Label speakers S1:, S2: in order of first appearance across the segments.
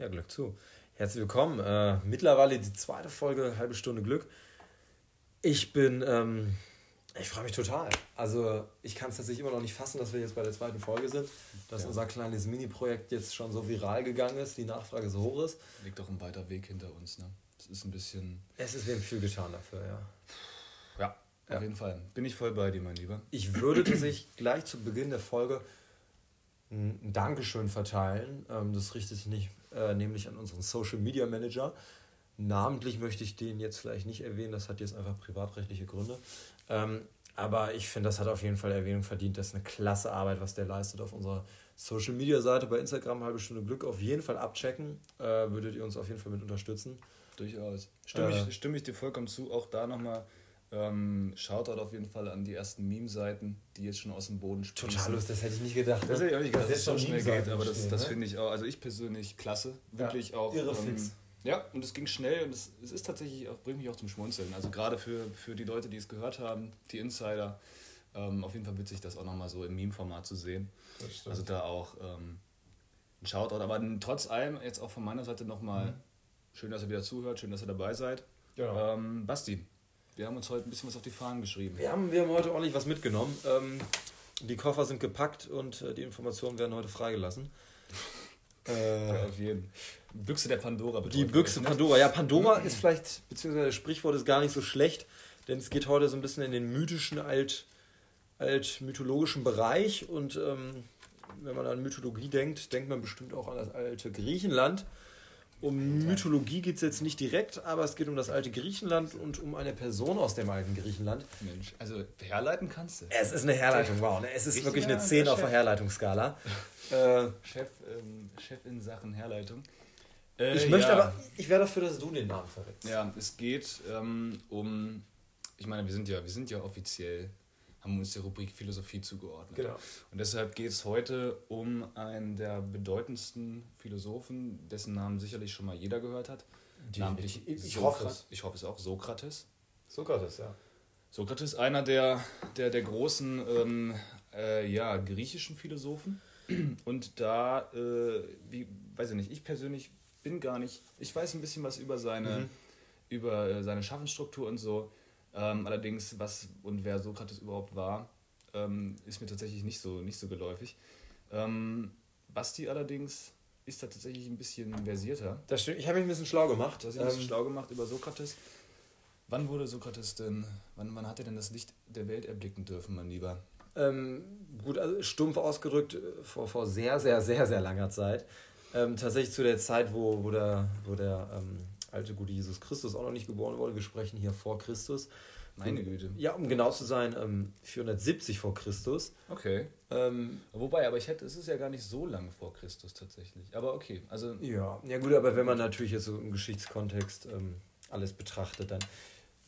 S1: Ja, Glück zu. Herzlich willkommen. Äh, mittlerweile die zweite Folge, halbe Stunde Glück. Ich bin, ähm, ich freue mich total. Also ich kann es tatsächlich immer noch nicht fassen, dass wir jetzt bei der zweiten Folge sind, dass ja. unser kleines Mini-Projekt jetzt schon so viral gegangen ist, die Nachfrage so hoch ist.
S2: Liegt doch ein weiter Weg hinter uns, ne? Es ist ein bisschen...
S1: Es ist eben viel getan dafür, ja.
S2: Ja, ja. auf jeden Fall. Bin ich voll bei dir, mein Lieber.
S1: Ich würde tatsächlich gleich zu Beginn der Folge ein Dankeschön verteilen. Ähm, das richtet sich nicht, äh, nämlich an unseren Social Media Manager. Namentlich möchte ich den jetzt vielleicht nicht erwähnen, das hat jetzt einfach privatrechtliche Gründe. Ähm, aber ich finde, das hat auf jeden Fall Erwähnung verdient. Das ist eine klasse Arbeit, was der leistet auf unserer Social Media Seite bei Instagram. Halbe Stunde Glück auf jeden Fall abchecken. Äh, würdet ihr uns auf jeden Fall mit unterstützen.
S2: Durchaus. Stimme, äh, ich, stimme ich dir vollkommen zu. Auch da nochmal ähm, Shoutout auf jeden Fall an die ersten Meme-Seiten, die jetzt schon aus dem Boden
S1: sprießen. Total lustig, das hätte ich nicht gedacht. Das hätte ich auch nicht gedacht,
S2: dass es so schnell geht, aber das, das ne? finde ich auch, also ich persönlich klasse. Wirklich ja, auch. Irre ähm, fix. Ja, und es ging schnell und es, es ist tatsächlich auch, bringt mich auch zum Schmunzeln. Also gerade für, für die Leute, die es gehört haben, die Insider, ähm, auf jeden Fall witzig, das auch nochmal so im Meme-Format zu sehen. Also da auch ähm, ein Shoutout. Aber trotz allem, jetzt auch von meiner Seite nochmal, mhm. schön, dass ihr wieder zuhört, schön, dass ihr dabei seid. Ja. Ähm, Basti, wir haben uns heute ein bisschen was auf die Fahnen geschrieben.
S1: Wir haben, wir haben heute ordentlich was mitgenommen. Ähm, die Koffer sind gepackt und äh, die Informationen werden heute freigelassen.
S2: Äh, ja, auf jeden Büchse der Pandora.
S1: Die Büchse Pandora. Ja, Pandora ist vielleicht, beziehungsweise das Sprichwort ist gar nicht so schlecht, denn es geht heute so ein bisschen in den mythischen, alt, alt-mythologischen Bereich. Und ähm, wenn man an Mythologie denkt, denkt man bestimmt auch an das alte Griechenland. Um Mythologie geht es jetzt nicht direkt, aber es geht um das alte Griechenland und um eine Person aus dem alten Griechenland.
S2: Mensch, also herleiten kannst du.
S1: Es ist eine Herleitung, wow. Ne? Es ist wirklich eine 10 auf der Herleitungsskala.
S2: Äh, Chef, ähm, Chef in Sachen Herleitung.
S1: Äh, ich möchte ja. aber, ich wäre dafür, dass du den Namen verrätst.
S2: Ja, es geht ähm, um, ich meine, wir sind ja, wir sind ja offiziell haben uns der Rubrik Philosophie zugeordnet. Genau. Und deshalb geht es heute um einen der bedeutendsten Philosophen, dessen Namen sicherlich schon mal jeder gehört hat. Die, Namentlich ich, ich hoffe es. Ich hoffe es auch, Sokrates.
S1: Sokrates, ja.
S2: Sokrates, einer der, der, der großen ähm, äh, ja, griechischen Philosophen. Und da, äh, wie, weiß ich nicht, ich persönlich bin gar nicht, ich weiß ein bisschen was über seine, mhm. über äh, seine Schaffensstruktur und so. Ähm, allerdings, was und wer Sokrates überhaupt war, ähm, ist mir tatsächlich nicht so, nicht so geläufig. Ähm, Basti allerdings ist da tatsächlich ein bisschen versierter.
S1: Das stimmt. Ich habe mich ein bisschen schlau gemacht.
S2: Du hast dich ein bisschen ähm, schlau gemacht über Sokrates. Wann wurde Sokrates denn, wann, wann hat er denn das Licht der Welt erblicken dürfen, mein Lieber?
S1: Ähm, gut, also stumpf ausgedrückt, äh, vor, vor sehr, sehr, sehr, sehr langer Zeit. Ähm, tatsächlich zu der Zeit, wo, wo der, wo der alte gute Jesus Christus auch noch nicht geboren wurde. Wir sprechen hier vor Christus.
S2: Meine Güte.
S1: Ja, um genau zu sein, ähm, 470 vor Christus.
S2: Okay. Ähm, Wobei, aber ich hätte, es ist ja gar nicht so lang vor Christus tatsächlich. Aber okay, also.
S1: Ja, ja gut, aber wenn man natürlich jetzt so im Geschichtskontext ähm, alles betrachtet, dann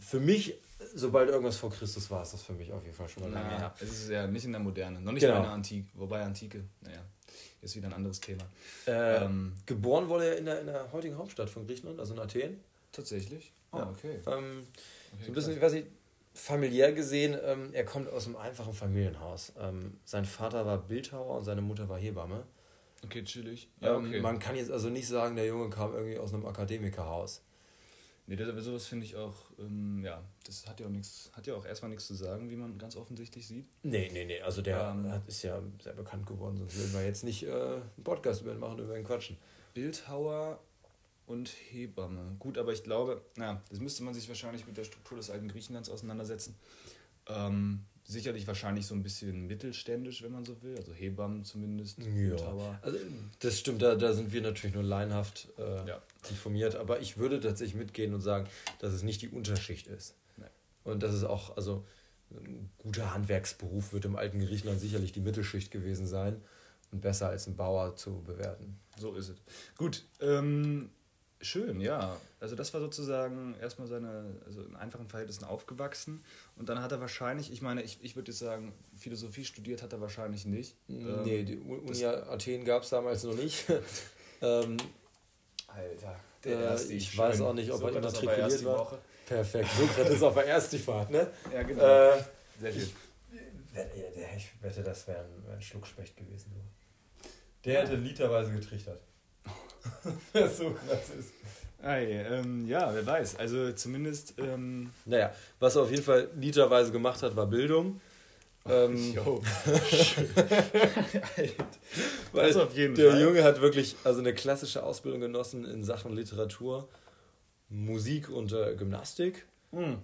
S1: für mich, sobald irgendwas vor Christus war, ist das für mich auf jeden Fall schon mal lange
S2: her. Es ist ja nicht in der Moderne, noch nicht genau. in der Antike, wobei Antike, naja ist wieder ein anderes Thema.
S1: Äh, ähm, geboren wurde er in der, in der heutigen Hauptstadt von Griechenland, also in Athen.
S2: Tatsächlich?
S1: Oh, ja. okay. Ähm, okay. So ein bisschen, ich weiß nicht, familiär gesehen, ähm, er kommt aus einem einfachen Familienhaus. Ähm, sein Vater war Bildhauer und seine Mutter war Hebamme.
S2: Okay, chillig.
S1: Ja, ähm, okay. Man kann jetzt also nicht sagen, der Junge kam irgendwie aus einem Akademikerhaus.
S2: Nee, das, sowas finde ich auch, ähm, ja, das hat ja auch nichts, hat ja auch erstmal nichts zu sagen, wie man ganz offensichtlich sieht.
S1: Nee, nee, nee, also der ähm, hat, ist ja sehr bekannt geworden, sonst würden wir jetzt nicht äh, einen Podcast über ihn machen, über ihn quatschen.
S2: Bildhauer und Hebamme. Gut, aber ich glaube, na, das müsste man sich wahrscheinlich mit der Struktur des alten Griechenlands auseinandersetzen. Ähm, sicherlich wahrscheinlich so ein bisschen mittelständisch, wenn man so will, also Hebammen zumindest. Ja.
S1: Also das stimmt, da, da sind wir natürlich nur laienhaft äh, ja. informiert, aber ich würde tatsächlich mitgehen und sagen, dass es nicht die Unterschicht ist. Nee. Und das ist auch, also ein guter Handwerksberuf wird im alten Griechenland sicherlich die Mittelschicht gewesen sein und besser als ein Bauer zu bewerten.
S2: So ist es. Gut, ähm, Schön, ja. Also das war sozusagen erstmal seine, also in einfachen Verhältnissen aufgewachsen. Und dann hat er wahrscheinlich, ich meine, ich, ich würde jetzt sagen, Philosophie studiert hat er wahrscheinlich nicht.
S1: Nee, ähm, die Uni Athen gab es damals noch nicht. ähm, Alter, der äh, erste. Ich weiß auch nicht, ob er immatrikuliert war. Woche. Perfekt, Sokrates auf der ersten Fahrt, ne? Ja, genau. Äh, Sehr schön. Ich, ich wette, das wäre ein, ein Schluckspecht gewesen. Der hätte literweise getrichtert.
S2: wer Sokrates ist. Ei, ähm, ja, wer weiß. Also zumindest. Ähm
S1: naja, was er auf jeden Fall literweise gemacht hat, war Bildung. Ähm, Weil das auf jeden der Fall. Junge hat wirklich also eine klassische Ausbildung genossen in Sachen Literatur, Musik und äh, Gymnastik.
S2: Mhm.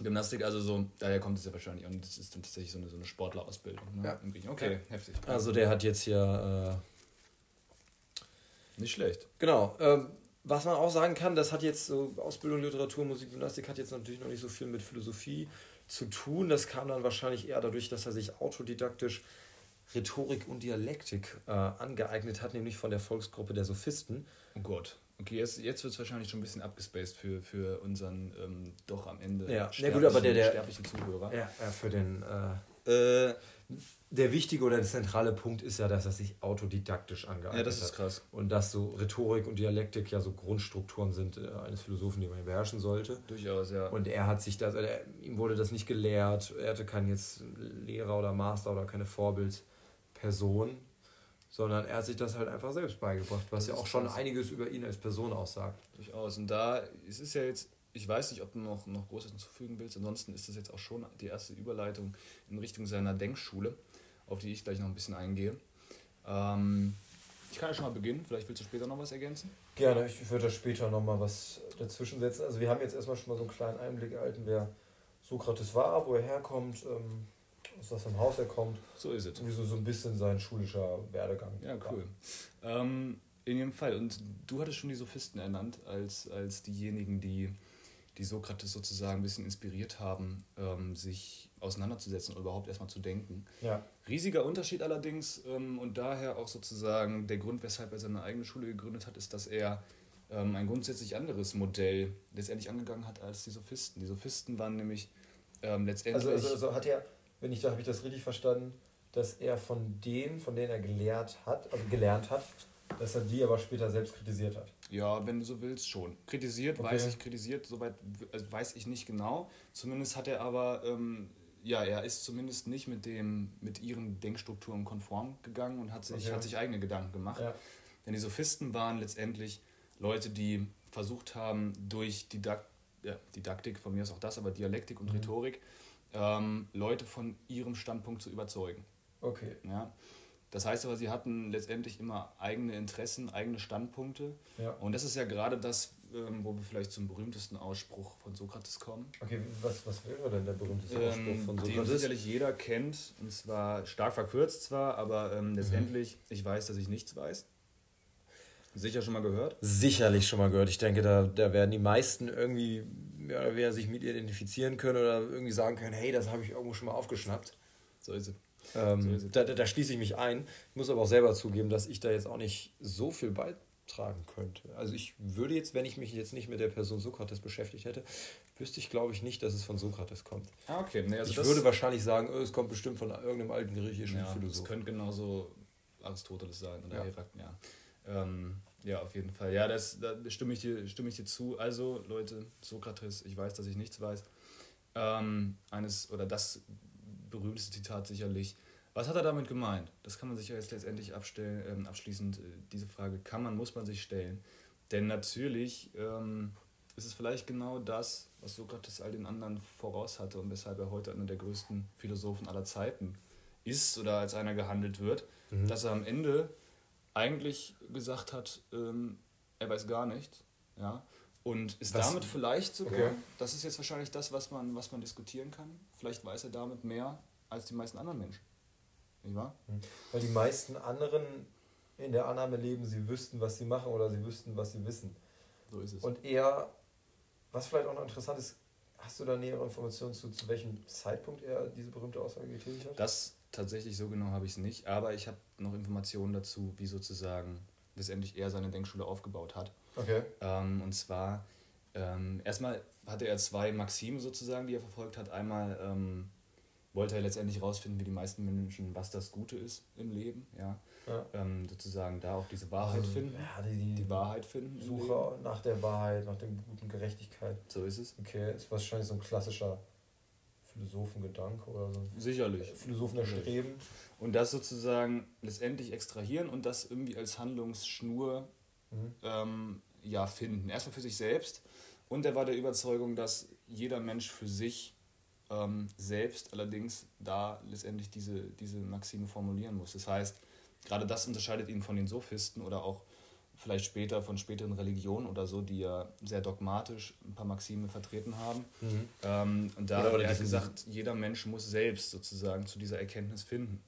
S2: Gymnastik, also so, daher kommt es ja wahrscheinlich und das ist dann tatsächlich so eine, so eine Sportlerausbildung. Ne? Ja. Okay,
S1: ja. heftig. Also der hat jetzt hier. Äh,
S2: Nicht schlecht.
S1: Genau. Ähm, was man auch sagen kann, das hat jetzt so Ausbildung, Literatur, Musik, Gymnastik hat jetzt natürlich noch nicht so viel mit Philosophie zu tun. Das kam dann wahrscheinlich eher dadurch, dass er sich autodidaktisch Rhetorik und Dialektik äh, angeeignet hat, nämlich von der Volksgruppe der Sophisten.
S2: Oh Gott. Okay, jetzt, jetzt wird es wahrscheinlich schon ein bisschen abgespaced für, für unseren ähm, doch am Ende ja. ja gut, aber der, der
S1: sterblichen Zuhörer. Ja, ja für den. Äh, äh, der wichtige oder der zentrale Punkt ist ja, dass er sich autodidaktisch angeeignet hat. Ja, das ist krass. Und dass so Rhetorik und Dialektik ja so Grundstrukturen sind äh, eines Philosophen, die man beherrschen sollte.
S2: Durchaus, ja.
S1: Und er hat sich das, also er, ihm wurde das nicht gelehrt, er hatte keinen jetzt Lehrer oder Master oder keine Vorbildperson, sondern er hat sich das halt einfach selbst beigebracht, was das ja auch schon krass. einiges über ihn als Person aussagt.
S2: Durchaus. Und da es ist ja jetzt ich weiß nicht, ob du noch, noch Großes hinzufügen willst. Ansonsten ist das jetzt auch schon die erste Überleitung in Richtung seiner Denkschule auf die ich gleich noch ein bisschen eingehe. Ähm, ich kann ja schon mal beginnen, vielleicht willst du später noch was ergänzen?
S1: Gerne, ich würde da später noch mal was dazwischen setzen. Also wir haben jetzt erstmal schon mal so einen kleinen Einblick erhalten, wer Sokrates war, wo er herkommt, ähm, aus was einem Haus er kommt.
S2: So ist es.
S1: Und wieso so ein bisschen sein schulischer Werdegang.
S2: Ja, cool. Ähm, in jedem Fall. Und du hattest schon die Sophisten ernannt als, als diejenigen, die, die Sokrates sozusagen ein bisschen inspiriert haben, ähm, sich auseinanderzusetzen oder überhaupt erstmal zu denken. Ja. Riesiger Unterschied allerdings ähm, und daher auch sozusagen der Grund, weshalb er seine eigene Schule gegründet hat, ist, dass er ähm, ein grundsätzlich anderes Modell letztendlich angegangen hat als die Sophisten. Die Sophisten waren nämlich ähm, letztendlich.
S1: Also, also, also, hat er, wenn ich da habe ich das richtig verstanden, dass er von denen, von denen er gelehrt hat, also gelernt hat, dass er die aber später selbst kritisiert hat.
S2: Ja, wenn du so willst, schon. Kritisiert, okay. weiß ich, kritisiert, soweit also weiß ich nicht genau. Zumindest hat er aber ähm, ja, er ist zumindest nicht mit, dem, mit ihren Denkstrukturen konform gegangen und hat sich, okay. hat sich eigene Gedanken gemacht. Ja. Denn die Sophisten waren letztendlich Leute, die versucht haben, durch Didakt, ja, Didaktik, von mir ist auch das, aber Dialektik und mhm. Rhetorik, ähm, Leute von ihrem Standpunkt zu überzeugen. Okay. Ja? Das heißt aber, sie hatten letztendlich immer eigene Interessen, eigene Standpunkte. Ja. Und das ist ja gerade das, ähm, wo wir vielleicht zum berühmtesten Ausspruch von Sokrates kommen.
S1: Okay, was, was wäre denn der berühmteste ähm, Ausspruch von
S2: Sokrates? Den sicherlich jeder kennt, und zwar stark verkürzt zwar, aber ähm, mhm. letztendlich, mhm. ich weiß, dass ich nichts weiß. Sicher schon mal gehört?
S1: Sicherlich schon mal gehört. Ich denke, da, da werden die meisten irgendwie ja, oder wer sich mit identifizieren können oder irgendwie sagen können, hey, das habe ich irgendwo schon mal aufgeschnappt. So ist es. Ähm, so da, da, da, schließe ich mich ein. Ich muss aber auch selber zugeben, dass ich da jetzt auch nicht so viel beitragen könnte. Also ich würde jetzt, wenn ich mich jetzt nicht mit der Person Sokrates beschäftigt hätte, wüsste ich, glaube ich, nicht, dass es von Sokrates kommt. Ah, okay. Nee, also ich würde wahrscheinlich sagen, oh, es kommt bestimmt von irgendeinem alten griechischen
S2: ja, Philosophen. Es könnte genauso Aristoteles sein oder ja. Herakl, ja. Ähm, ja, auf jeden Fall. Ja, das, da stimme ich, dir, stimme ich dir zu. Also, Leute, Sokrates, ich weiß, dass ich nichts weiß. Ähm, eines oder das berühmteste Zitat sicherlich. Was hat er damit gemeint? Das kann man sich ja jetzt letztendlich abstellen, ähm, abschließend, äh, diese Frage kann man, muss man sich stellen. Denn natürlich ähm, ist es vielleicht genau das, was Sokrates all den anderen voraus hatte und weshalb er heute einer der größten Philosophen aller Zeiten ist oder als einer gehandelt wird, mhm. dass er am Ende eigentlich gesagt hat, ähm, er weiß gar nichts. Ja? Und ist was? damit vielleicht sogar, okay. das ist jetzt wahrscheinlich das, was man, was man diskutieren kann, vielleicht weiß er damit mehr als die meisten anderen Menschen. Nicht wahr?
S1: Hm. Weil die meisten anderen in der Annahme leben, sie wüssten, was sie machen oder sie wüssten, was sie wissen. So ist es. Und er, was vielleicht auch noch interessant ist, hast du da nähere Informationen zu, zu welchem Zeitpunkt er diese berühmte Aussage getätigt hat?
S2: Das tatsächlich so genau habe ich es nicht, aber ich habe noch Informationen dazu, wie sozusagen letztendlich er seine Denkschule aufgebaut hat. Okay. Ähm, und zwar, ähm, erstmal hatte er zwei Maxime sozusagen, die er verfolgt hat. Einmal ähm, wollte er letztendlich herausfinden, wie die meisten Menschen, was das Gute ist im Leben, ja. ja. Ähm, sozusagen da auch diese Wahrheit also, finden. Ja, die, die, Wahrheit finden.
S1: Suche nach der Wahrheit, nach der guten Gerechtigkeit.
S2: So ist es.
S1: Okay, ist wahrscheinlich so ein klassischer Philosophengedanke oder so.
S2: Sicherlich.
S1: Philosophen
S2: erstreben. Und das sozusagen letztendlich extrahieren und das irgendwie als Handlungsschnur mhm. ähm, ja, finden. Erstmal für sich selbst und er war der Überzeugung, dass jeder Mensch für sich ähm, selbst allerdings da letztendlich diese, diese Maxime formulieren muss. Das heißt, gerade das unterscheidet ihn von den Sophisten oder auch vielleicht später von späteren Religionen oder so, die ja sehr dogmatisch ein paar Maxime vertreten haben. Mhm. Ähm, und da hat er gesagt, jeder Mensch muss selbst sozusagen zu dieser Erkenntnis finden.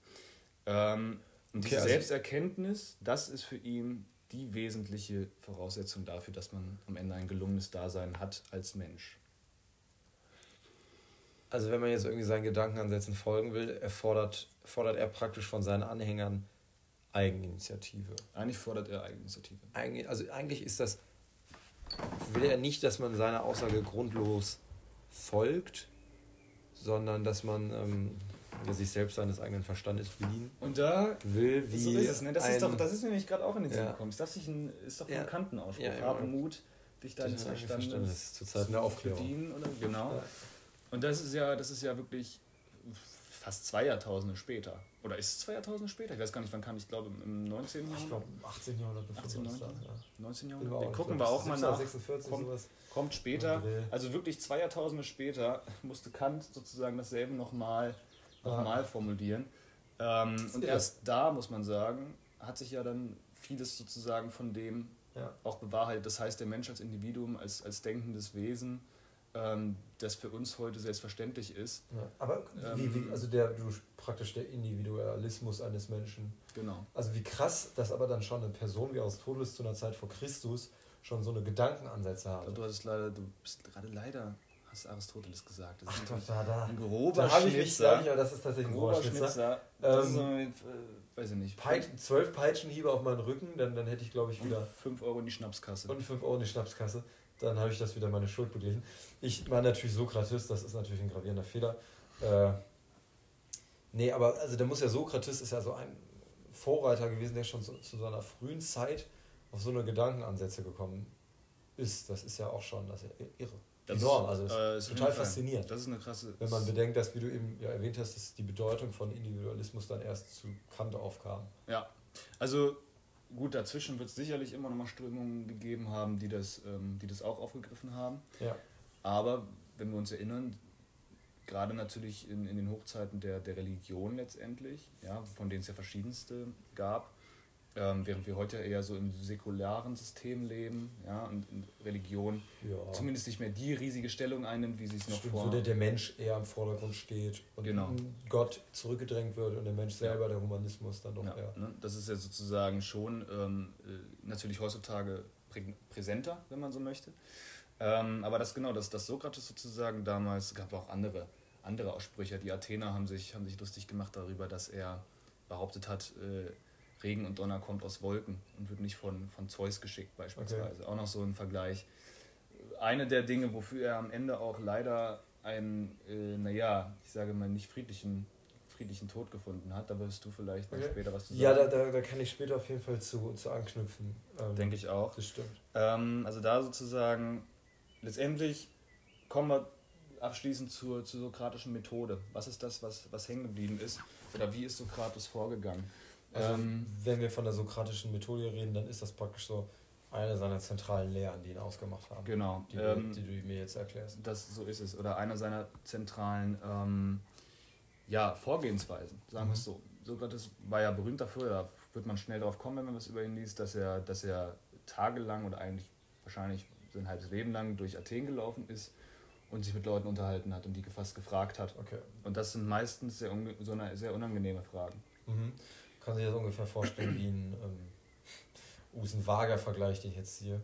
S2: Ähm, und okay, diese also Selbsterkenntnis, das ist für ihn die wesentliche Voraussetzung dafür, dass man am Ende ein gelungenes Dasein hat als Mensch.
S1: Also wenn man jetzt irgendwie seinen Gedankenansätzen folgen will, erfordert, fordert er praktisch von seinen Anhängern Eigeninitiative.
S2: Eigentlich fordert er Eigeninitiative.
S1: Eigentlich, also eigentlich ist das, will er nicht, dass man seiner Aussage grundlos folgt, sondern dass man ähm, sich selbst seines eigenen Verstandes bedienen
S2: und da will, wie so ist es, ne? das, ist doch, das ist nämlich gerade auch in den Sinn ja. gekommen. Ist, das ein, ist doch von ja. Kantenausspruch. Ja, Habe Mut, dich deines Verstandes, Verstandes
S1: zu Zeiten der Aufklärung. Bedienen,
S2: oder? Genau. Ja. Und das ist ja, das ist ja wirklich fast zwei Jahrtausende später. Oder ist es zwei Jahrtausende später? Ich weiß gar nicht, wann kam ich, glaube im 19. Jahrhundert. Ich glaube 18. Jahrhundert. 18. 19. Ja. 19. Jahrhundert. Den gucken wir auch mal nach. 46, kommt, sowas. kommt später. Also wirklich zwei Jahrtausende später musste Kant sozusagen dasselbe nochmal nochmal formulieren. Ähm, und erst da, muss man sagen, hat sich ja dann vieles sozusagen von dem ja. auch bewahrheitet. Das heißt, der Mensch als Individuum, als, als denkendes Wesen, ähm, das für uns heute selbstverständlich ist.
S1: Ja, aber wie, wie, ähm, also der, du praktisch der Individualismus eines Menschen.
S2: Genau.
S1: Also wie krass, dass aber dann schon eine Person wie Aristoteles zu einer Zeit vor Christus schon so eine Gedankenansätze hat.
S2: Du hast leider, du bist gerade leider hast Aristoteles gesagt. Das
S1: Ach ist doch, da, da. Ein grober da Schnitzer. Ich, da ich, aber das ist tatsächlich ein grober Schnitzer. Schnitzer. Ähm, so, äh, weiß ich nicht. Peit zwölf Peitschenhiebe auf meinen Rücken, dann, dann hätte ich, glaube ich, wieder...
S2: 5 Euro in die Schnapskasse.
S1: Und 5 Euro in die Schnapskasse. Dann habe ich das wieder meine Schuld beglichen. Ich meine natürlich Sokrates, das ist natürlich ein gravierender Fehler. Äh, nee, aber also der muss ja Sokrates ist ja so ein Vorreiter gewesen, der schon zu, zu so einer frühen Zeit auf so eine Gedankenansätze gekommen ist. Das ist ja auch schon das ist ja irre. Das enorm. Also äh, ist total faszinierend.
S2: Das ist eine krasse.
S1: Wenn man bedenkt, dass, wie du eben ja erwähnt hast, dass die Bedeutung von Individualismus dann erst zu Kant aufkam.
S2: Ja, also gut, dazwischen wird es sicherlich immer noch mal Strömungen gegeben haben, die das, ähm, die das auch aufgegriffen haben.
S1: Ja.
S2: Aber wenn wir uns erinnern, gerade natürlich in, in den Hochzeiten der, der Religion letztendlich, ja, von denen es ja verschiedenste gab, ähm, während wir heute eher so im säkularen System leben ja, und Religion ja. zumindest nicht mehr die riesige Stellung einnimmt, wie sie es noch
S1: Stimmt, vor... Wo der, der Mensch eher im Vordergrund steht und genau. Gott zurückgedrängt wird und der Mensch selber, ja. der Humanismus dann doch ja, eher...
S2: Ne? Das ist ja sozusagen schon ähm, äh, natürlich heutzutage prä präsenter, wenn man so möchte. Ähm, aber das genau, dass das Sokrates sozusagen damals, gab auch andere, andere Aussprüche. Die Athener haben sich, haben sich lustig gemacht darüber, dass er behauptet hat, äh, Regen und Donner kommt aus Wolken und wird nicht von, von Zeus geschickt beispielsweise. Okay. Auch noch so ein Vergleich. Eine der Dinge, wofür er am Ende auch leider einen, äh, naja, ich sage mal nicht friedlichen, friedlichen Tod gefunden hat. Da wirst du vielleicht okay. später was
S1: zu sagen. Ja, da, da, da kann ich später auf jeden Fall zu, zu anknüpfen.
S2: Ähm, Denke ich auch.
S1: Das stimmt.
S2: Ähm, also da sozusagen, letztendlich kommen wir abschließend zur, zur sokratischen Methode. Was ist das, was, was hängen geblieben ist? Oder wie ist Sokrates vorgegangen?
S1: Also, ähm, wenn wir von der sokratischen Methode reden, dann ist das praktisch so eine seiner zentralen Lehren, die ihn ausgemacht haben.
S2: Genau.
S1: Die, ähm, die du mir jetzt erklärst.
S2: Das, so ist es. Oder einer seiner zentralen ähm, ja, Vorgehensweisen, sagen mhm. wir es so. Sokrates war ja berühmt dafür, da wird man schnell darauf kommen, wenn man was über ihn liest, dass er, dass er tagelang oder eigentlich wahrscheinlich sein halbes Leben lang durch Athen gelaufen ist und sich mit Leuten unterhalten hat und die fast gefragt hat.
S1: Okay.
S2: Und das sind meistens sehr, so eine, sehr unangenehme Fragen.
S1: Mhm kann sich das ungefähr vorstellen wie ein ähm, Usen-Wager-Vergleich, den ich jetzt hier.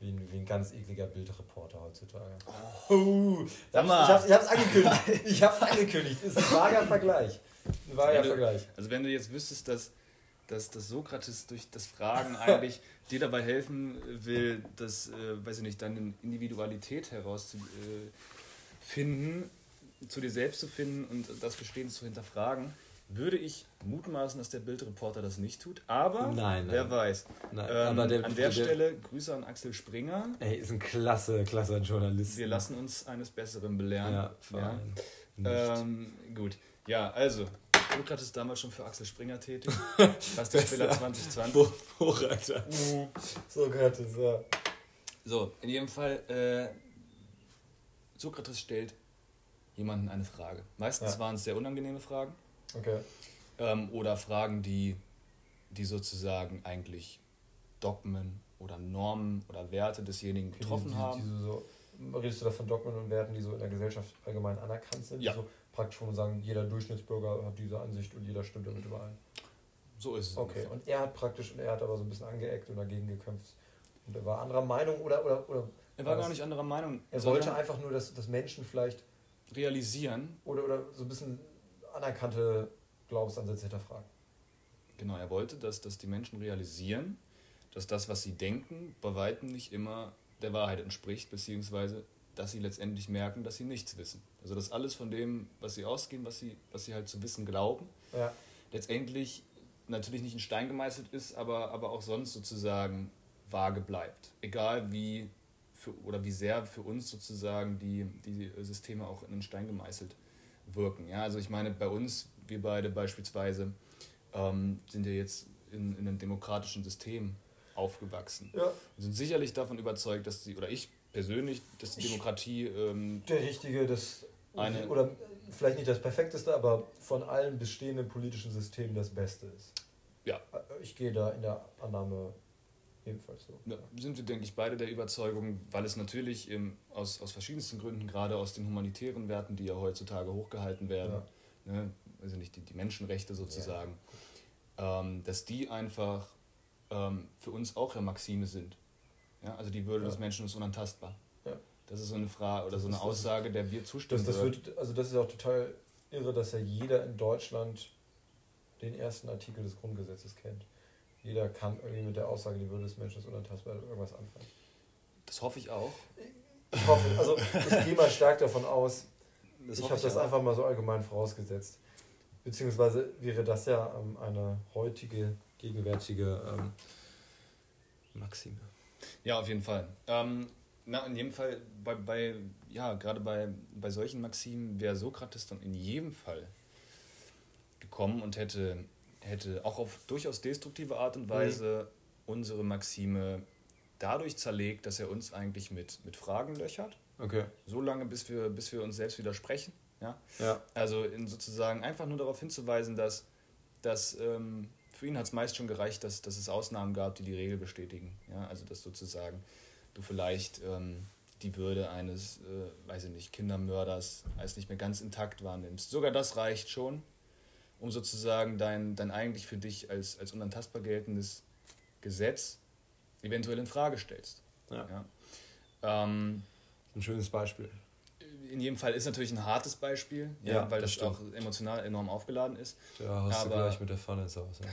S1: Wie ein, wie ein ganz ekliger Bildreporter heutzutage. Oh, sag mal. Ich hab's, ich hab's angekündigt. ich hab's angekündigt. Ist ein vager Vergleich. Ein vager Vergleich.
S2: Also wenn du jetzt wüsstest, dass, dass, dass Sokrates durch das Fragen eigentlich dir dabei helfen will, das, äh, weiß ich nicht, deine Individualität herauszufinden, zu dir selbst zu finden und das Verstehen zu hinterfragen, würde ich mutmaßen, dass der Bildreporter das nicht tut. Aber nein, nein. wer weiß. Nein, ähm, aber der, an der, der, Stelle Grüße an Axel Springer.
S1: Ey, ist ein klasse, klasse Journalist.
S2: Wir lassen uns eines Besseren belehren. Ja, ja. Ähm, gut. Ja, also, Sokrates damals schon für Axel Springer tätig. Spieler 2020. Hochreiter. Mhm. Sokrates, ja. So, in jedem Fall, äh, Sokrates stellt jemanden eine Frage. Meistens ja. waren es sehr unangenehme Fragen. Okay. Ähm, oder Fragen, die, die sozusagen eigentlich Dogmen oder Normen oder Werte desjenigen getroffen die, die, haben.
S1: Die so, redest du da von Dogmen und Werten, die so in der Gesellschaft allgemein anerkannt sind? Ja. So praktisch, wo man sagen, jeder Durchschnittsbürger hat diese Ansicht und jeder stimmt damit überein. So ist es. Okay, ungefähr. und er hat praktisch, und er hat aber so ein bisschen angeeckt und dagegen gekämpft. Und er war anderer Meinung oder. oder, oder
S2: er war gar nicht anderer Meinung.
S1: Er wollte einfach nur, dass, dass Menschen vielleicht.
S2: realisieren.
S1: Oder, oder so ein bisschen anerkannte Glaubensansätze hinterfragen.
S2: Genau, er wollte, dass, dass die Menschen realisieren, dass das, was sie denken, bei weitem nicht immer der Wahrheit entspricht, beziehungsweise dass sie letztendlich merken, dass sie nichts wissen. Also dass alles von dem, was sie ausgehen, was sie, was sie halt zu wissen glauben, ja. letztendlich natürlich nicht in Stein gemeißelt ist, aber, aber auch sonst sozusagen vage bleibt. Egal wie für, oder wie sehr für uns sozusagen die, die Systeme auch in den Stein gemeißelt wirken. Ja, also ich meine, bei uns, wir beide beispielsweise, ähm, sind ja jetzt in, in einem demokratischen System aufgewachsen. Ja. Wir sind sicherlich davon überzeugt, dass die, oder ich persönlich, dass die Demokratie. Ähm,
S1: der richtige, das. Eine, oder vielleicht nicht das perfekteste, aber von allen bestehenden politischen Systemen das Beste ist. Ja. Ich gehe da in der Annahme ebenfalls so.
S2: Ja, sind wir, denke ich, beide der Überzeugung, weil es natürlich im, aus, aus verschiedensten Gründen, gerade aus den humanitären Werten, die ja heutzutage hochgehalten werden, ja. ne, also nicht die, die Menschenrechte sozusagen, ja. ähm, dass die einfach ähm, für uns auch ja Maxime sind. Ja, also die Würde ja. des Menschen ist unantastbar. Das ist so eine Frage oder so eine Aussage, der wir zustimmen.
S1: Das, das wird, also das ist auch total irre, dass ja jeder in Deutschland den ersten Artikel des Grundgesetzes kennt. Jeder kann irgendwie mit der Aussage, die Würde des Menschen ist unantastbar, irgendwas anfangen.
S2: Das hoffe ich auch.
S1: Ich hoffe, also ich gehe mal stark davon aus. Das ich habe das auch. einfach mal so allgemein vorausgesetzt. Beziehungsweise wäre das ja ähm, eine heutige, gegenwärtige ähm, Maxime.
S2: Ja, auf jeden Fall. Ähm, na, in jedem Fall, bei, bei ja, gerade bei, bei solchen Maximen wäre Sokrates dann in jedem Fall gekommen und hätte, hätte auch auf durchaus destruktive Art und. Weise mhm. unsere Maxime dadurch zerlegt, dass er uns eigentlich mit, mit Fragen löchert. Okay. So lange, bis wir, bis wir uns selbst widersprechen. Ja? Ja. Also in sozusagen einfach nur darauf hinzuweisen, dass, dass ähm, für ihn hat es meist schon gereicht, dass, dass es Ausnahmen gab, die die Regel bestätigen. Ja, also dass sozusagen du vielleicht ähm, die Würde eines, äh, weiß ich nicht, Kindermörders als nicht mehr ganz intakt wahrnimmst. Sogar das reicht schon, um sozusagen dein, dein eigentlich für dich als, als unantastbar geltendes Gesetz eventuell in Frage stellst. Ja.
S1: ja. Ähm, Ein schönes Beispiel.
S2: In jedem Fall ist natürlich ein hartes Beispiel, ja, ja weil das, das auch emotional enorm aufgeladen ist. Ja, hast Aber, du gleich mit der Pfanne ins Haus. Ja.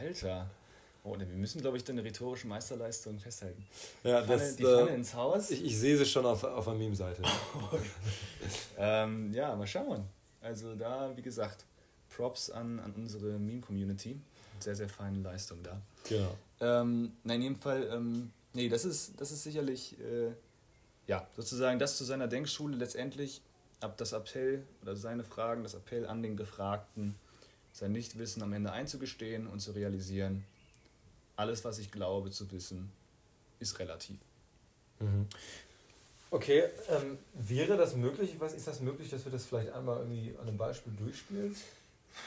S2: Alter. Oh, wir müssen, glaube ich, deine rhetorische Meisterleistung festhalten. Ja, die Pfanne, das,
S1: die Pfanne äh, ins Haus. Ich, ich, sehe sie schon auf, auf der Meme-Seite.
S2: ähm, ja, mal schauen. Also da, wie gesagt, Props an, an unsere Meme-Community. Sehr, sehr feine Leistung da. Genau. Ähm, nein, in jedem Fall, ähm, nee, das ist, das ist sicherlich, äh, ja, sozusagen das zu seiner Denkschule letztendlich, ab das Appell oder seine Fragen, das Appell an den Gefragten, sein Nichtwissen am Ende einzugestehen und zu realisieren, alles, was ich glaube zu wissen, ist relativ.
S1: Mhm. Okay, ähm, wäre das möglich, was ist das möglich, dass wir das vielleicht einmal irgendwie an einem Beispiel durchspielen?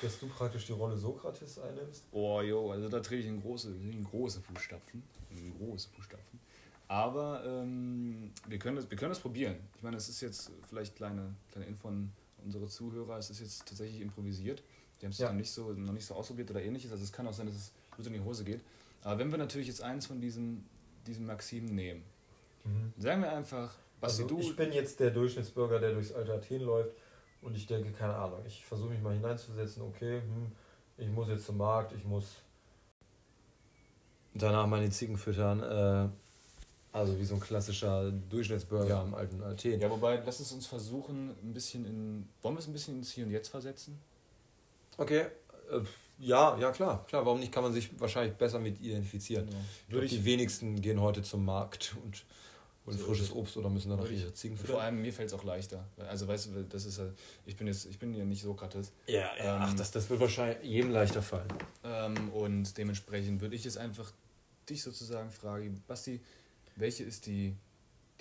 S1: Dass du praktisch die Rolle Sokrates einnimmst?
S2: Oh, jo, also da drehe ich in große, in große Fußstapfen. In große Fußstapfen. Aber ähm, wir, können das, wir können das probieren. Ich meine, es ist jetzt vielleicht kleine, kleine Info an unsere Zuhörer, es ist jetzt tatsächlich improvisiert. Die haben es ja. noch, nicht so, noch nicht so ausprobiert oder ähnliches. Also es kann auch sein, dass es gut in die Hose geht. Aber wenn wir natürlich jetzt eins von diesen, diesen Maximen nehmen, mhm. sagen wir einfach,
S1: was also du. Ich bin jetzt der Durchschnittsbürger, der durchs alte Athen läuft und ich denke, keine Ahnung, ich versuche mich mal hineinzusetzen, okay, hm, ich muss jetzt zum Markt, ich muss danach meine Ziegen füttern. Äh, also wie so ein klassischer Durchschnittsbürger ja. am alten Athen.
S2: Ja, wobei, lass es uns versuchen, ein bisschen in. Wollen wir es ein bisschen ins Hier und Jetzt versetzen?
S1: Okay, äh, ja, ja klar, klar. Warum nicht? Kann man sich wahrscheinlich besser mit identifizieren. Genau. Ich, die wenigsten gehen heute zum Markt und
S2: Und so frisches Obst oder müssen dann noch ihre Ziegen füttern? Vor allem mir fällt es auch leichter. Also weißt du, das ist halt, ich bin jetzt, ich bin ja nicht Sokrates. Ja,
S1: ja ähm, ach, das, das wird wahrscheinlich jedem leichter fallen.
S2: Ähm, und dementsprechend würde ich jetzt einfach dich sozusagen fragen, Basti, welche ist die,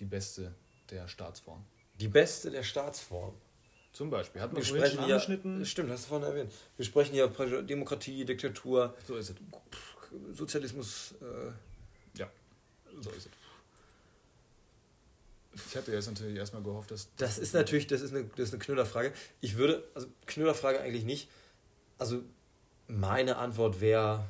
S2: die beste der Staatsform?
S1: Die beste der Staatsform?
S2: Zum Beispiel. Hat
S1: man wir sprechen hier, angeschnitten? Stimmt, hast du vorhin erwähnt. Wir sprechen hier Demokratie, Diktatur.
S2: So ist es.
S1: Sozialismus. Äh,
S2: ja, so ist es. Ich hatte jetzt natürlich erstmal gehofft, dass.
S1: Das ist natürlich, das ist eine, das ist eine Knüllerfrage. Ich würde, also Knüllerfrage eigentlich nicht. Also meine Antwort wäre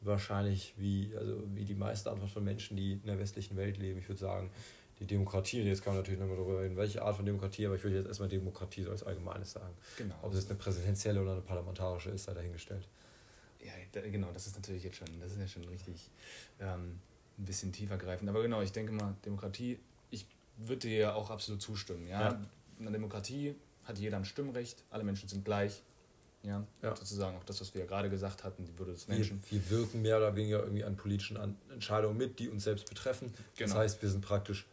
S1: wahrscheinlich wie, also wie die meiste Antwort von Menschen, die in der westlichen Welt leben. Ich würde sagen, die Demokratie, jetzt kann man natürlich nochmal darüber reden, welche Art von Demokratie, aber ich würde jetzt erstmal Demokratie so als Allgemeines sagen. Genau. Ob es jetzt eine präsidentielle oder eine parlamentarische ist, sei dahingestellt.
S2: Ja, genau, das ist natürlich jetzt schon, das ist ja schon richtig ähm, ein bisschen tiefer greifend. Aber genau, ich denke mal, Demokratie, würde dir ja auch absolut zustimmen. Ja? ja. In der Demokratie hat jeder ein Stimmrecht, alle Menschen sind gleich. Ja, ja. sozusagen auch das, was wir ja gerade gesagt hatten, die Würde des
S1: Menschen. Wir, wir wirken mehr oder weniger irgendwie an politischen Entscheidungen mit, die uns selbst betreffen. Genau. Das heißt, wir sind praktisch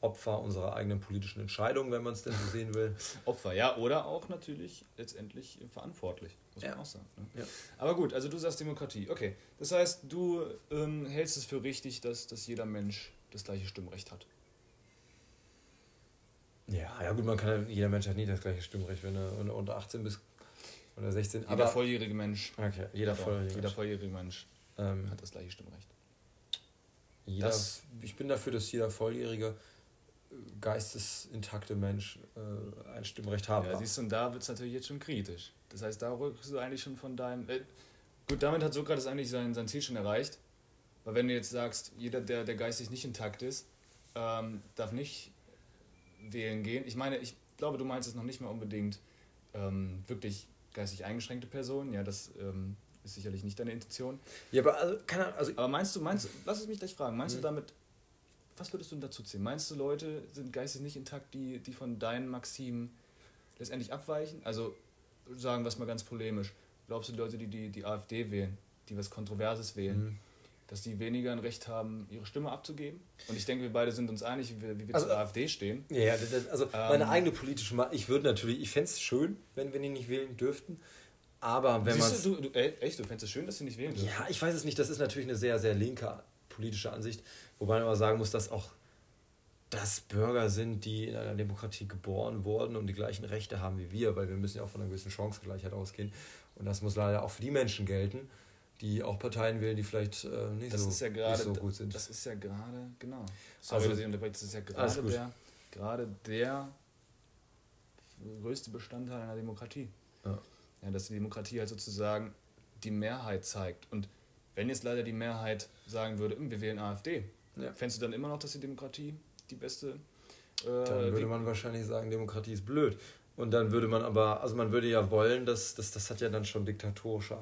S1: Opfer unserer eigenen politischen Entscheidungen, wenn man es denn so sehen will.
S2: Opfer, ja, oder auch natürlich letztendlich verantwortlich, muss ja. man auch sagen. Ne? Ja. Aber gut, also du sagst Demokratie, okay. Das heißt, du ähm, hältst es für richtig, dass, dass jeder Mensch das gleiche Stimmrecht hat.
S1: Ja, ja gut, man kann jeder Mensch hat nie das gleiche Stimmrecht, wenn du unter 18 bist oder 16.
S2: Jeder aber, volljährige Mensch. Okay, jeder volljährige, jeder volljährige Mensch ähm, hat das gleiche Stimmrecht.
S1: Jeder, das, ich bin dafür, dass jeder Volljährige geistesintakte Mensch äh, ein Stimmrecht haben.
S2: Ja, siehst du, und da wird es natürlich jetzt schon kritisch. Das heißt, da rückst du eigentlich schon von deinem. Äh, gut, damit hat Sokrates eigentlich sein, sein Ziel schon erreicht. Weil wenn du jetzt sagst, jeder, der, der geistig nicht intakt ist, ähm, darf nicht wählen gehen. Ich meine, ich glaube, du meinst es noch nicht mal unbedingt ähm, wirklich geistig eingeschränkte Personen. Ja, das ähm, ist sicherlich nicht deine Intention. Ja, aber also, kann also Aber meinst du, meinst, lass es mich gleich fragen, meinst mhm. du damit was würdest du denn dazu ziehen? Meinst du, Leute sind geistig nicht intakt, die, die von deinen Maximen letztendlich abweichen? Also sagen wir es mal ganz polemisch. Glaubst du, die Leute, die die, die AfD wählen, die was Kontroverses wählen, mhm. Dass die weniger ein Recht haben, ihre Stimme abzugeben? Und ich denke, wir beide sind uns einig, wie wir, also, zur AfD stehen.
S1: Ja, also ähm, meine eigene politische Meinung, ich würde natürlich, ich fände es schön, wenn wir die nicht wählen dürften. Aber wenn man.
S2: Du, du, echt, du fändest es schön, dass sie nicht wählen dürfen?
S1: Ja, ich weiß es nicht. Das ist natürlich eine sehr, sehr linke politische Ansicht. Wobei man aber sagen muss, dass auch das Bürger sind, die in einer Demokratie geboren wurden und die gleichen Rechte haben wie wir, weil wir müssen ja auch von einer gewissen Chancengleichheit ausgehen. Und das muss leider auch für die Menschen gelten, die auch Parteien wählen, die vielleicht äh, nicht, das so, ist ja grade, nicht
S2: so gut sind. Das ist ja gerade, genau. Sorry, also, dass ich unterbreche, das ist ja gerade der, gerade der größte Bestandteil einer Demokratie. Ja. ja. Dass die Demokratie halt sozusagen die Mehrheit zeigt. Und wenn jetzt leider die Mehrheit sagen würde, hm, wir wählen AfD, ja. fändest du dann immer noch, dass die Demokratie die beste.
S1: Äh, dann würde man wahrscheinlich sagen, Demokratie ist blöd. Und dann würde man aber, also man würde ja wollen, dass, dass das hat ja dann schon diktatorische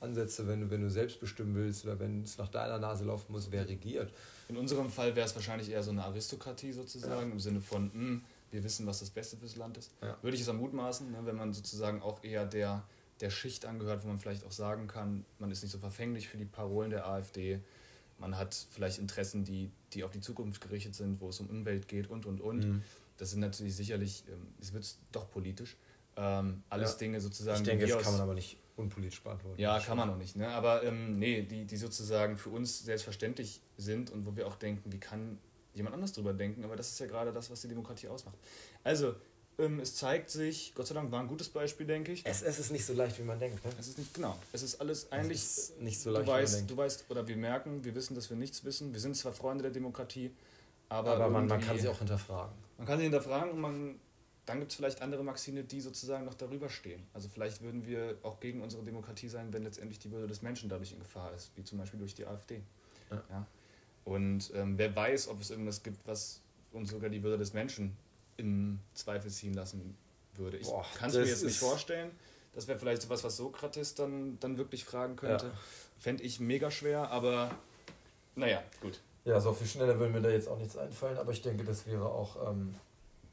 S1: Ansätze, wenn du, wenn du selbst bestimmen willst oder wenn es nach deiner Nase laufen muss, wer regiert.
S2: In unserem Fall wäre es wahrscheinlich eher so eine Aristokratie sozusagen, ja. im Sinne von, mh, hm, wir wissen, was das Beste fürs Land ist. Ja. Würde ich es am mutmaßen, ne, wenn man sozusagen auch eher der, der Schicht angehört, wo man vielleicht auch sagen kann, man ist nicht so verfänglich für die Parolen der AfD man hat vielleicht Interessen, die, die auf die Zukunft gerichtet sind, wo es um Umwelt geht und, und, und. Mhm. Das sind natürlich sicherlich, ähm, es wird doch politisch. Ähm, alles ja. Dinge sozusagen. Ich
S1: denke, das kann man aber nicht unpolitisch beantworten.
S2: Ja, kann man noch nicht. Ne? Aber ähm, nee, die, die sozusagen für uns selbstverständlich sind und wo wir auch denken, wie kann jemand anders drüber denken, aber das ist ja gerade das, was die Demokratie ausmacht. Also, ähm, es zeigt sich, Gott sei Dank war ein gutes Beispiel, denke ich.
S1: Es, es ist nicht so leicht, wie man denkt. Ne?
S2: Es ist nicht, genau. Es ist alles eigentlich. Ist nicht so leicht, du weißt, wie man denkt. Du weißt, oder wir merken, wir wissen, dass wir nichts wissen. Wir sind zwar Freunde der Demokratie, aber.
S1: Aber man, man kann sie auch hinterfragen.
S2: Man kann sie hinterfragen und man, dann gibt es vielleicht andere Maxime, die sozusagen noch darüber stehen. Also vielleicht würden wir auch gegen unsere Demokratie sein, wenn letztendlich die Würde des Menschen dadurch in Gefahr ist, wie zum Beispiel durch die AfD. Ja. ja? Und ähm, wer weiß, ob es irgendwas gibt, was uns sogar die Würde des Menschen in Zweifel ziehen lassen würde. Ich kann es mir jetzt nicht vorstellen. Das wäre vielleicht sowas, was Sokrates dann, dann wirklich fragen könnte. Ja. Fände ich mega schwer, aber naja, gut.
S1: Ja, so viel schneller würde mir da jetzt auch nichts einfallen, aber ich denke, das wäre auch ähm,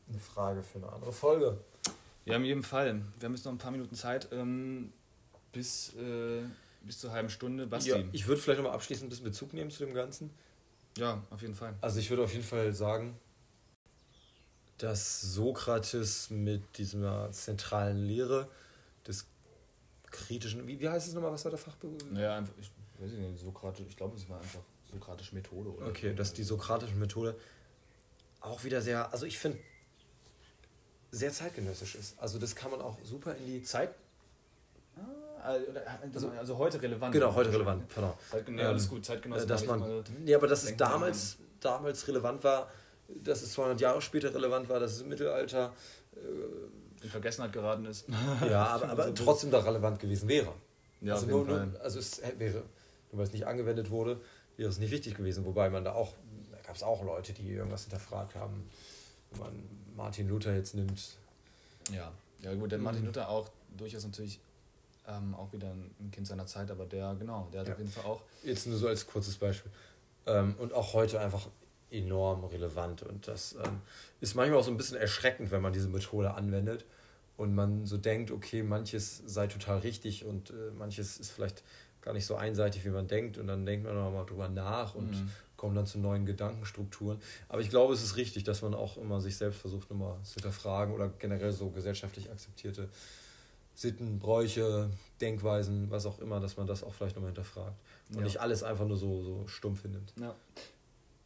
S1: eine Frage für eine andere Folge.
S2: Ja, in jedem Fall. Wir haben jetzt noch ein paar Minuten Zeit ähm, bis, äh, bis zur halben Stunde.
S1: Basti. Ja, ich würde vielleicht noch mal abschließend ein bisschen Bezug nehmen zu dem Ganzen.
S2: Ja, auf jeden Fall.
S1: Also ich würde auf jeden Fall sagen, dass Sokrates mit dieser zentralen Lehre des kritischen, wie, wie heißt es nochmal, was war der Fachbegriff?
S2: Ja, einfach, ich weiß nicht, Sokrates, ich glaube, es war einfach sokratische Methode. Oder
S1: okay, dass die sokratische Methode auch wieder sehr, also ich finde, sehr zeitgenössisch ist. Also das kann man auch super in die Zeit.
S2: Ah, also, also, heute relevant.
S1: Genau, heute relevant.
S2: Zeitgen ja, alles ähm, gut, zeitgenössisch.
S1: Dass man, ja, aber dass es damals, damals relevant war, dass es 200 Jahre später relevant war, dass es im Mittelalter
S2: äh, in Vergessenheit geraten ist.
S1: Ja, aber, aber trotzdem da relevant gewesen wäre. Ja, also, nur, nur, also es wäre, nur weil es nicht angewendet wurde, wäre es nicht wichtig gewesen. Wobei man da auch, da gab es auch Leute, die irgendwas hinterfragt haben. Wenn man Martin Luther jetzt nimmt.
S2: Ja, ja gut, der Martin mhm. Luther auch durchaus natürlich ähm, auch wieder ein Kind seiner Zeit, aber der, genau, der hat ja. auf jeden Fall auch.
S1: Jetzt nur so als kurzes Beispiel. Ähm, und auch heute einfach enorm relevant. Und das ähm, ist manchmal auch so ein bisschen erschreckend, wenn man diese Methode anwendet und man so denkt, okay, manches sei total richtig und äh, manches ist vielleicht gar nicht so einseitig, wie man denkt. Und dann denkt man nochmal drüber nach und mhm. Kommt dann zu neuen Gedankenstrukturen. Aber ich glaube, es ist richtig, dass man auch immer sich selbst versucht, immer zu hinterfragen oder generell so gesellschaftlich akzeptierte Sitten, Bräuche, Denkweisen, was auch immer, dass man das auch vielleicht nochmal hinterfragt. Und ja. nicht alles einfach nur so, so stumpf findet.
S2: Ja.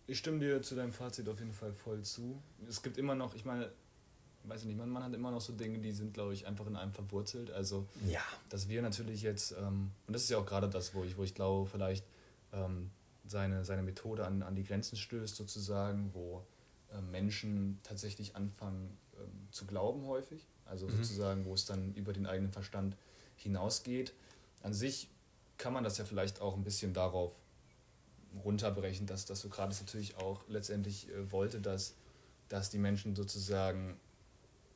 S2: Ich stimme dir zu deinem Fazit auf jeden Fall voll zu. Es gibt immer noch, ich meine, weiß ich nicht, man, man hat immer noch so Dinge, die sind, glaube ich, einfach in einem verwurzelt. Also, ja. dass wir natürlich jetzt, ähm, und das ist ja auch gerade das, wo ich, wo ich glaube, vielleicht ähm, seine, seine Methode an, an die Grenzen stößt, sozusagen, wo äh, Menschen tatsächlich anfangen ähm, zu glauben häufig. Also mhm. sozusagen, wo es dann über den eigenen Verstand hinausgeht. An sich kann man das ja vielleicht auch ein bisschen darauf runterbrechen, dass, dass Sokrates natürlich auch letztendlich äh, wollte, dass, dass die Menschen sozusagen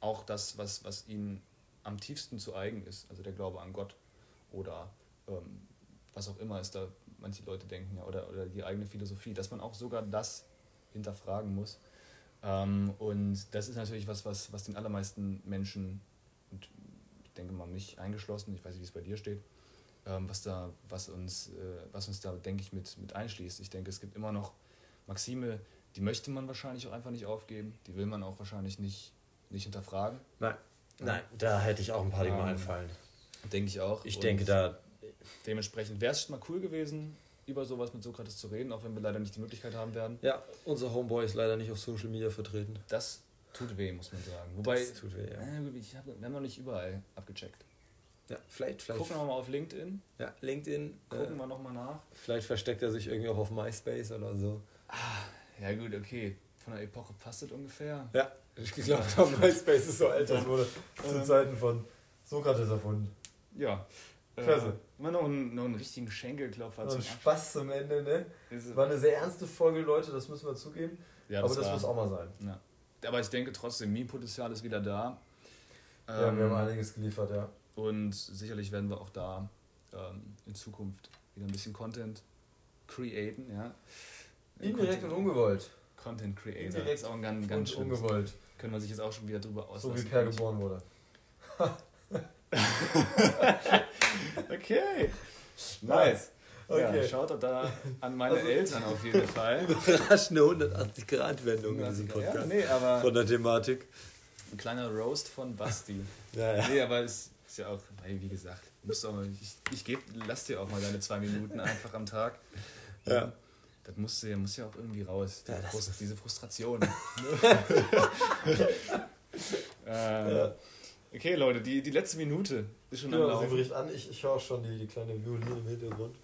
S2: auch das, was, was ihnen am tiefsten zu eigen ist, also der Glaube an Gott oder ähm, was auch immer es da manche Leute denken, ja, oder, oder die eigene Philosophie, dass man auch sogar das hinterfragen muss. Ähm, und das ist natürlich was, was, was den allermeisten Menschen, und ich denke mal mich eingeschlossen, ich weiß nicht, wie es bei dir steht, ähm, was, da, was, uns, äh, was uns da, denke ich, mit, mit einschließt. Ich denke, es gibt immer noch Maxime, die möchte man wahrscheinlich auch einfach nicht aufgeben, die will man auch wahrscheinlich nicht, nicht hinterfragen.
S1: Nein, nein, da hätte ich auch ein paar Dinge ähm, einfallen.
S2: Denke ich auch.
S1: Ich Und denke, da.
S2: Dementsprechend wäre es mal cool gewesen, über sowas mit Sokrates zu reden, auch wenn wir leider nicht die Möglichkeit haben werden.
S1: Ja, unser Homeboy ist leider nicht auf Social Media vertreten.
S2: Das tut weh, muss man sagen. Wobei, das tut weh, ja. Äh, ich hab, wir haben noch nicht überall abgecheckt.
S1: Ja, vielleicht, vielleicht.
S2: Gucken wir mal auf LinkedIn.
S1: Ja, LinkedIn.
S2: Gucken äh, wir nochmal nach.
S1: Vielleicht versteckt er sich irgendwie auch auf MySpace oder so.
S2: Ah, ja gut, okay. Von der Epoche passt das ungefähr.
S1: Ja, ich glaube, MySpace ist so alt, das wurde zu Zeiten von Sokrates erfunden.
S2: Ja. Klasse. Äh, immer noch einen, noch einen richtigen Schenkelklopfer
S1: zum Spaß zum Ende, ne? War eine sehr ernste Folge, Leute, das müssen wir zugeben. Ja, das Aber das war, muss auch mal sein.
S2: Ja. Aber ich denke trotzdem, Meme-Potenzial ist wieder da.
S1: Ja, ähm, wir haben ähm, einiges geliefert, ja.
S2: Und sicherlich werden wir auch da ähm, in Zukunft wieder ein bisschen Content createn, ja.
S1: Indirekt und ungewollt.
S2: Content Creator. Indirekt ist auch ein ganz, ganz
S1: und ungewollt.
S2: Können wir sich jetzt auch schon wieder drüber auslassen.
S1: So wie Per geboren wurde.
S2: okay. Nice. Okay. Ja, schaut da an meine also, Eltern auf jeden Fall.
S1: Überraschende 180-Grad-Wendung in diesem Podcast ja, nee, aber von der Thematik.
S2: Ein kleiner Roast von Basti.
S1: ja, ja.
S2: Nee, aber es ist ja auch, wie gesagt, musst auch mal, ich, ich geb, lass dir auch mal deine zwei Minuten einfach am Tag.
S1: Ja.
S2: Das muss ja, muss ja auch irgendwie raus. Ja, Frust, diese Frustration. äh, ja. Okay, Leute, die, die letzte Minute ist schon
S1: genau, am Laufen. Sie bricht an. Ich, ich höre schon die, die kleine Violine im Hintergrund.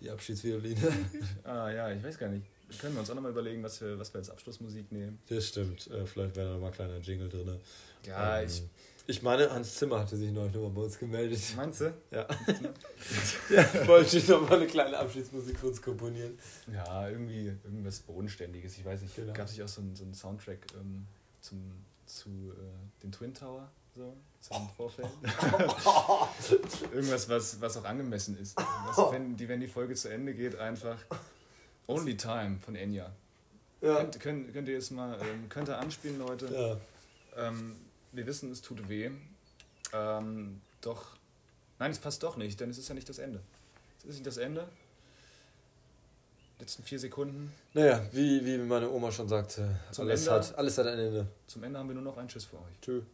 S1: Die Abschiedsvioline.
S2: ah ja, ich weiß gar nicht. Können wir uns auch nochmal überlegen, was wir, was wir als Abschlussmusik nehmen.
S1: Das stimmt. Äh, vielleicht wäre da nochmal ein kleiner Jingle drin.
S2: Ja, ähm, ich...
S1: Ich meine, Hans Zimmer hatte sich neulich nochmal bei uns gemeldet.
S2: Meinst du?
S1: Ja. ja wollte ich nochmal eine kleine Abschiedsmusik für uns komponieren.
S2: Ja, irgendwie irgendwas Bodenständiges. Ich weiß nicht, genau. gab es nicht auch so einen, so Soundtrack ähm, zum, zu äh, den Twin Tower? So zum Vorfeld. Irgendwas, was, was auch angemessen ist. Was, wenn, die, wenn die Folge zu Ende geht, einfach Only Time von Enya. Ja. Könnt, könnt, könnt ihr jetzt mal, ähm, könnt ihr anspielen, Leute? Ja. Ähm, wir wissen, es tut weh. Ähm, doch, nein, es passt doch nicht, denn es ist ja nicht das Ende. Es ist nicht das Ende. letzten vier Sekunden.
S1: Naja, wie, wie meine Oma schon sagte, alles, Ende, hat, alles hat ein Ende.
S2: Zum Ende haben wir nur noch einen Tschüss für euch.
S1: Tschüss.